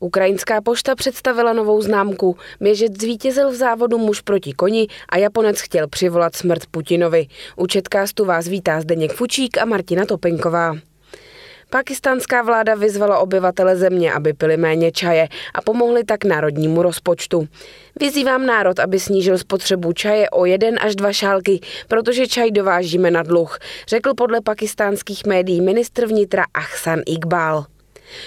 Ukrajinská pošta představila novou známku. Běžec zvítězil v závodu muž proti koni a Japonec chtěl přivolat smrt Putinovi. U Četkástu vás vítá Zdeněk Fučík a Martina Topenková. Pakistánská vláda vyzvala obyvatele země, aby pili méně čaje a pomohli tak národnímu rozpočtu. Vyzývám národ, aby snížil spotřebu čaje o jeden až dva šálky, protože čaj dovážíme na dluh, řekl podle pakistánských médií ministr vnitra Ahsan Iqbal.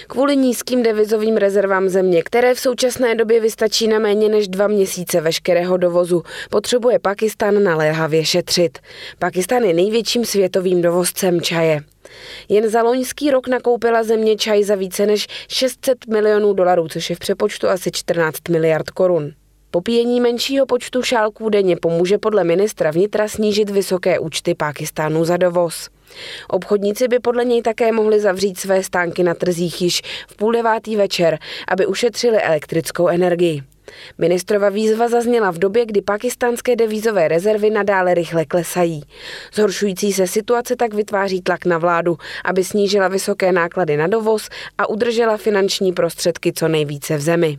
Kvůli nízkým devizovým rezervám země, které v současné době vystačí na méně než dva měsíce veškerého dovozu, potřebuje Pakistan naléhavě šetřit. Pakistan je největším světovým dovozcem čaje. Jen za loňský rok nakoupila země čaj za více než 600 milionů dolarů, což je v přepočtu asi 14 miliard korun. Popíjení menšího počtu šálků denně pomůže podle ministra vnitra snížit vysoké účty Pákistánu za dovoz. Obchodníci by podle něj také mohli zavřít své stánky na trzích již v půl devátý večer, aby ušetřili elektrickou energii. Ministrova výzva zazněla v době, kdy pakistánské devízové rezervy nadále rychle klesají. Zhoršující se situace tak vytváří tlak na vládu, aby snížila vysoké náklady na dovoz a udržela finanční prostředky co nejvíce v zemi.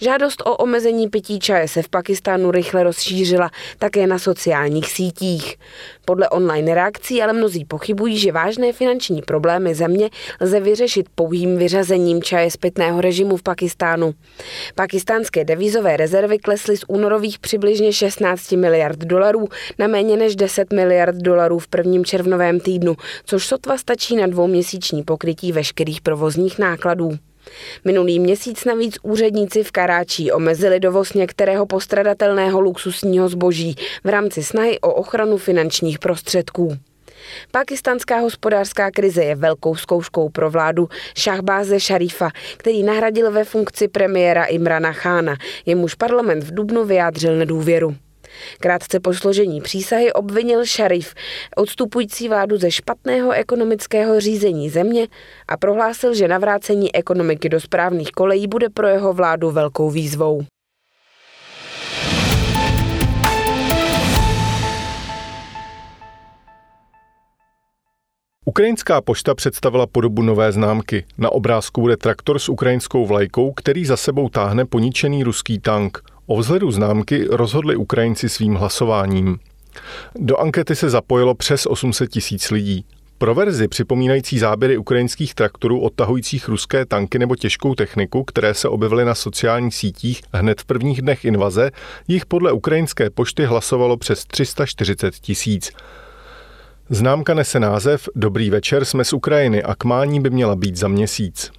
Žádost o omezení pití čaje se v Pakistánu rychle rozšířila také na sociálních sítích. Podle online reakcí ale mnozí pochybují, že vážné finanční problémy země lze vyřešit pouhým vyřazením čaje z pitného režimu v Pakistánu. Pakistánské devizové rezervy klesly z únorových přibližně 16 miliard dolarů na méně než 10 miliard dolarů v prvním červnovém týdnu, což sotva stačí na dvouměsíční pokrytí veškerých provozních nákladů. Minulý měsíc navíc úředníci v Karáčí omezili dovoz některého postradatelného luxusního zboží v rámci snahy o ochranu finančních prostředků. Pakistánská hospodářská krize je velkou zkouškou pro vládu Šahbáze Šarifa, který nahradil ve funkci premiéra Imrana Chána, jemuž parlament v Dubnu vyjádřil nedůvěru. Krátce po složení přísahy obvinil šarif odstupující vládu ze špatného ekonomického řízení země a prohlásil, že navrácení ekonomiky do správných kolejí bude pro jeho vládu velkou výzvou. Ukrajinská pošta představila podobu nové známky. Na obrázku bude traktor s ukrajinskou vlajkou, který za sebou táhne poničený ruský tank. O vzhledu známky rozhodli Ukrajinci svým hlasováním. Do ankety se zapojilo přes 800 tisíc lidí. Pro verzi připomínající záběry ukrajinských traktorů odtahujících ruské tanky nebo těžkou techniku, které se objevily na sociálních sítích hned v prvních dnech invaze, jich podle ukrajinské pošty hlasovalo přes 340 tisíc. Známka nese název Dobrý večer, jsme z Ukrajiny a k mání by měla být za měsíc.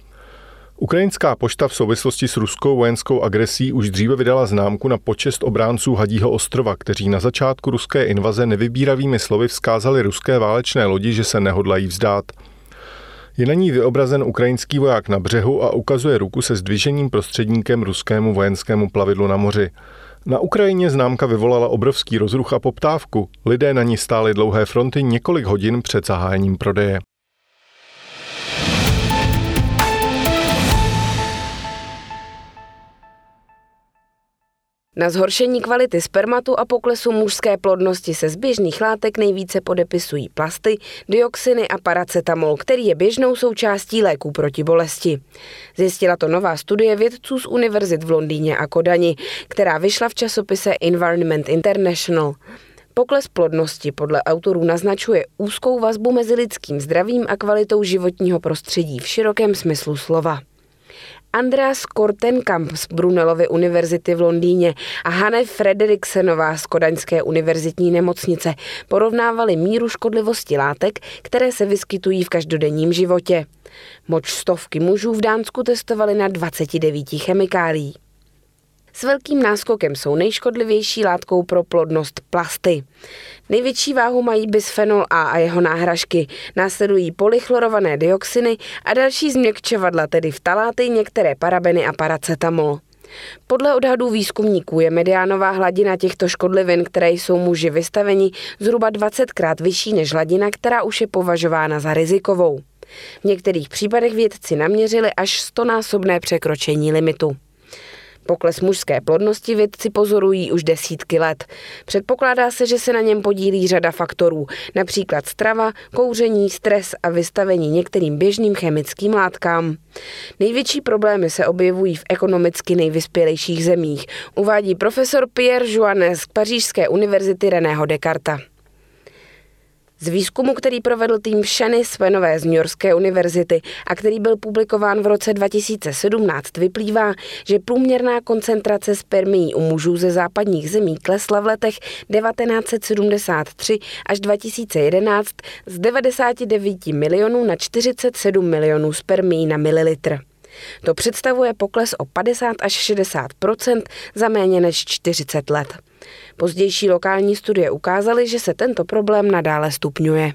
Ukrajinská pošta v souvislosti s ruskou vojenskou agresí už dříve vydala známku na počest obránců Hadího ostrova, kteří na začátku ruské invaze nevybíravými slovy vzkázali ruské válečné lodi, že se nehodlají vzdát. Je na ní vyobrazen ukrajinský voják na břehu a ukazuje ruku se zdvižením prostředníkem ruskému vojenskému plavidlu na moři. Na Ukrajině známka vyvolala obrovský rozruch a poptávku. Lidé na ní stáli dlouhé fronty několik hodin před zahájením prodeje. Na zhoršení kvality spermatu a poklesu mužské plodnosti se z běžných látek nejvíce podepisují plasty, dioxiny a paracetamol, který je běžnou součástí léků proti bolesti. Zjistila to nová studie vědců z univerzit v Londýně a Kodani, která vyšla v časopise Environment International. Pokles plodnosti podle autorů naznačuje úzkou vazbu mezi lidským zdravím a kvalitou životního prostředí v širokém smyslu slova. Andreas Kortenkamp z Brunelovy univerzity v Londýně a Hanne Frederiksenová z Kodaňské univerzitní nemocnice porovnávali míru škodlivosti látek, které se vyskytují v každodenním životě. Moč stovky mužů v Dánsku testovali na 29 chemikálií. S velkým náskokem jsou nejškodlivější látkou pro plodnost plasty. Největší váhu mají bisfenol A a jeho náhražky. Následují polychlorované dioxiny a další změkčovadla, tedy vtaláty, některé parabeny a paracetamol. Podle odhadů výzkumníků je mediánová hladina těchto škodlivin, které jsou muži vystaveni, zhruba 20krát vyšší než hladina, která už je považována za rizikovou. V některých případech vědci naměřili až 100 násobné překročení limitu. Pokles mužské plodnosti vědci pozorují už desítky let. Předpokládá se, že se na něm podílí řada faktorů, například strava, kouření, stres a vystavení některým běžným chemickým látkám. Největší problémy se objevují v ekonomicky nejvyspělejších zemích, uvádí profesor Pierre Joannes z Pařížské univerzity Reného Descartes. Z výzkumu, který provedl tým Shany Svenové z New Yorkské univerzity a který byl publikován v roce 2017, vyplývá, že průměrná koncentrace spermií u mužů ze západních zemí klesla v letech 1973 až 2011 z 99 milionů na 47 milionů spermií na mililitr. To představuje pokles o 50 až 60% za méně než 40 let. Pozdější lokální studie ukázaly, že se tento problém nadále stupňuje.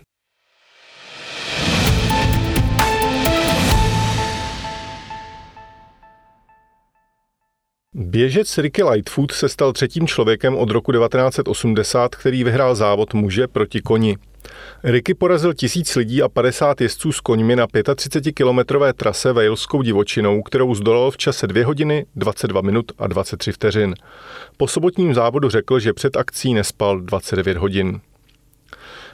Běžec Ricky Lightfoot se stal třetím člověkem od roku 1980, který vyhrál závod muže proti koni. Ricky porazil tisíc lidí a 50 jezdců s koňmi na 35-kilometrové trase Waleskou divočinou, kterou zdolal v čase 2 hodiny, 22 minut a 23 vteřin. Po sobotním závodu řekl, že před akcí nespal 29 hodin.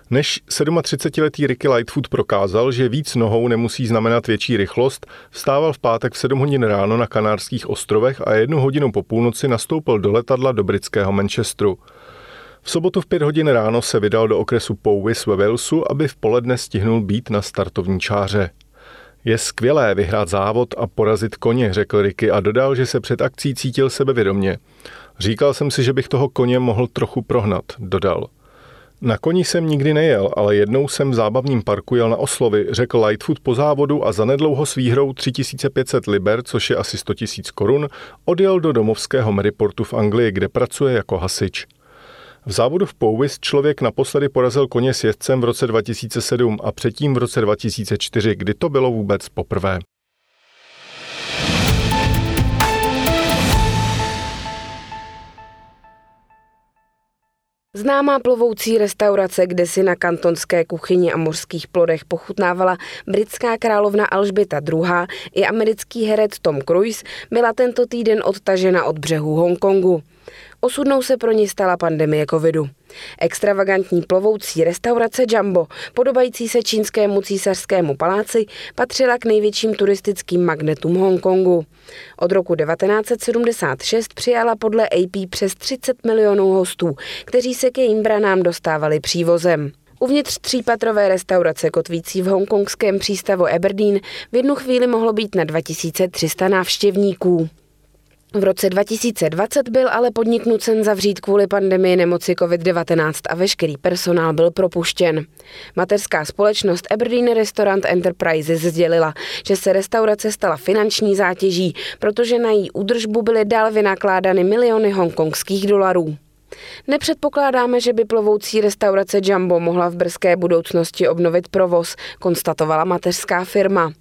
Než 37-letý Ricky Lightfoot prokázal, že víc nohou nemusí znamenat větší rychlost, vstával v pátek v 7 hodin ráno na Kanárských ostrovech a jednu hodinu po půlnoci nastoupil do letadla do britského Manchesteru. V sobotu v pět hodin ráno se vydal do okresu Powys ve Walesu, aby v poledne stihnul být na startovní čáře. Je skvělé vyhrát závod a porazit koně, řekl Ricky a dodal, že se před akcí cítil sebevědomně. Říkal jsem si, že bych toho koně mohl trochu prohnat, dodal. Na koni jsem nikdy nejel, ale jednou jsem v zábavním parku jel na oslovy, řekl Lightfoot po závodu a zanedlouho s výhrou 3500 liber, což je asi 100 000 korun, odjel do domovského Maryportu v Anglii, kde pracuje jako hasič. V závodu v Powys člověk naposledy porazil koně s jezdcem v roce 2007 a předtím v roce 2004, kdy to bylo vůbec poprvé. Známá plovoucí restaurace, kde si na kantonské kuchyni a mořských plodech pochutnávala britská královna Alžběta II. i americký herec Tom Cruise, byla tento týden odtažena od břehu Hongkongu. Osudnou se pro ní stala pandemie covidu. Extravagantní plovoucí restaurace Jumbo, podobající se čínskému císařskému paláci, patřila k největším turistickým magnetům Hongkongu. Od roku 1976 přijala podle AP přes 30 milionů hostů, kteří se ke jejím branám dostávali přívozem. Uvnitř třípatrové restaurace kotvící v hongkongském přístavu Aberdeen v jednu chvíli mohlo být na 2300 návštěvníků. V roce 2020 byl ale podnik nucen zavřít kvůli pandemii nemoci COVID-19 a veškerý personál byl propuštěn. Mateřská společnost Aberdeen Restaurant Enterprises sdělila, že se restaurace stala finanční zátěží, protože na její údržbu byly dál vynakládány miliony hongkongských dolarů. Nepředpokládáme, že by plovoucí restaurace Jumbo mohla v brzké budoucnosti obnovit provoz, konstatovala mateřská firma.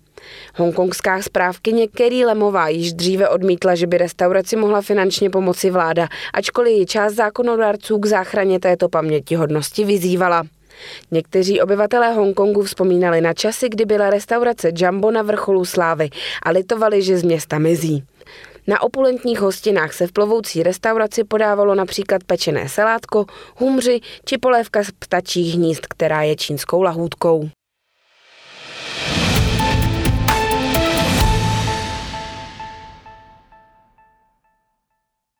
Hongkongská správkyně Kerry Lemová již dříve odmítla, že by restauraci mohla finančně pomoci vláda, ačkoliv ji část zákonodárců k záchraně této pamětihodnosti vyzývala. Někteří obyvatelé Hongkongu vzpomínali na časy, kdy byla restaurace Jumbo na vrcholu slávy a litovali, že z města mizí. Na opulentních hostinách se v plovoucí restauraci podávalo například pečené salátko, humři či polévka z ptačích hnízd, která je čínskou lahůdkou.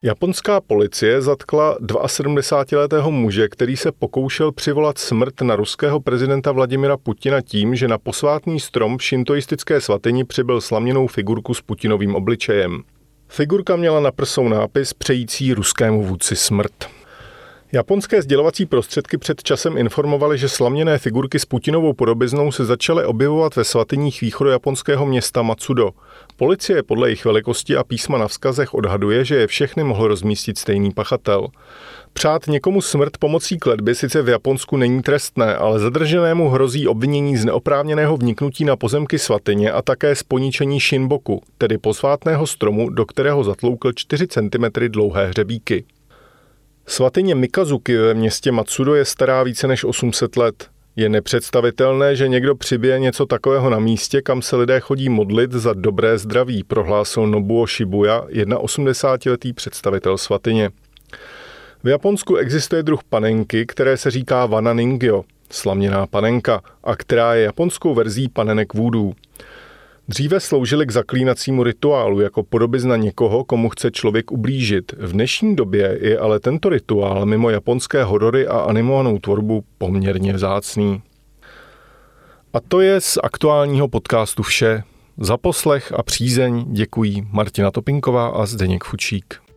Japonská policie zatkla 72-letého muže, který se pokoušel přivolat smrt na ruského prezidenta Vladimira Putina tím, že na posvátný strom v šintoistické svatyni přibyl slaměnou figurku s Putinovým obličejem. Figurka měla na prsou nápis přející ruskému vůdci smrt. Japonské sdělovací prostředky před časem informovaly, že slaměné figurky s Putinovou podobiznou se začaly objevovat ve svatyních japonského města Matsudo. Policie podle jejich velikosti a písma na vzkazech odhaduje, že je všechny mohl rozmístit stejný pachatel. Přát někomu smrt pomocí kletby sice v Japonsku není trestné, ale zadrženému hrozí obvinění z neoprávněného vniknutí na pozemky svatyně a také z poničení shinboku, tedy posvátného stromu, do kterého zatloukl 4 cm dlouhé hřebíky. Svatyně Mikazuki ve městě Matsudo je stará více než 800 let. Je nepředstavitelné, že někdo přibije něco takového na místě, kam se lidé chodí modlit za dobré zdraví, prohlásil Nobuo Shibuya, 81-letý představitel svatyně. V Japonsku existuje druh panenky, které se říká Vana Ningyo, slaměná panenka, a která je japonskou verzí panenek vůdů. Dříve sloužily k zaklínacímu rituálu jako podobizna někoho, komu chce člověk ublížit. V dnešní době je ale tento rituál mimo japonské horory a animovanou tvorbu poměrně vzácný. A to je z aktuálního podcastu vše. Za poslech a přízeň děkují Martina Topinková a Zdeněk Fučík.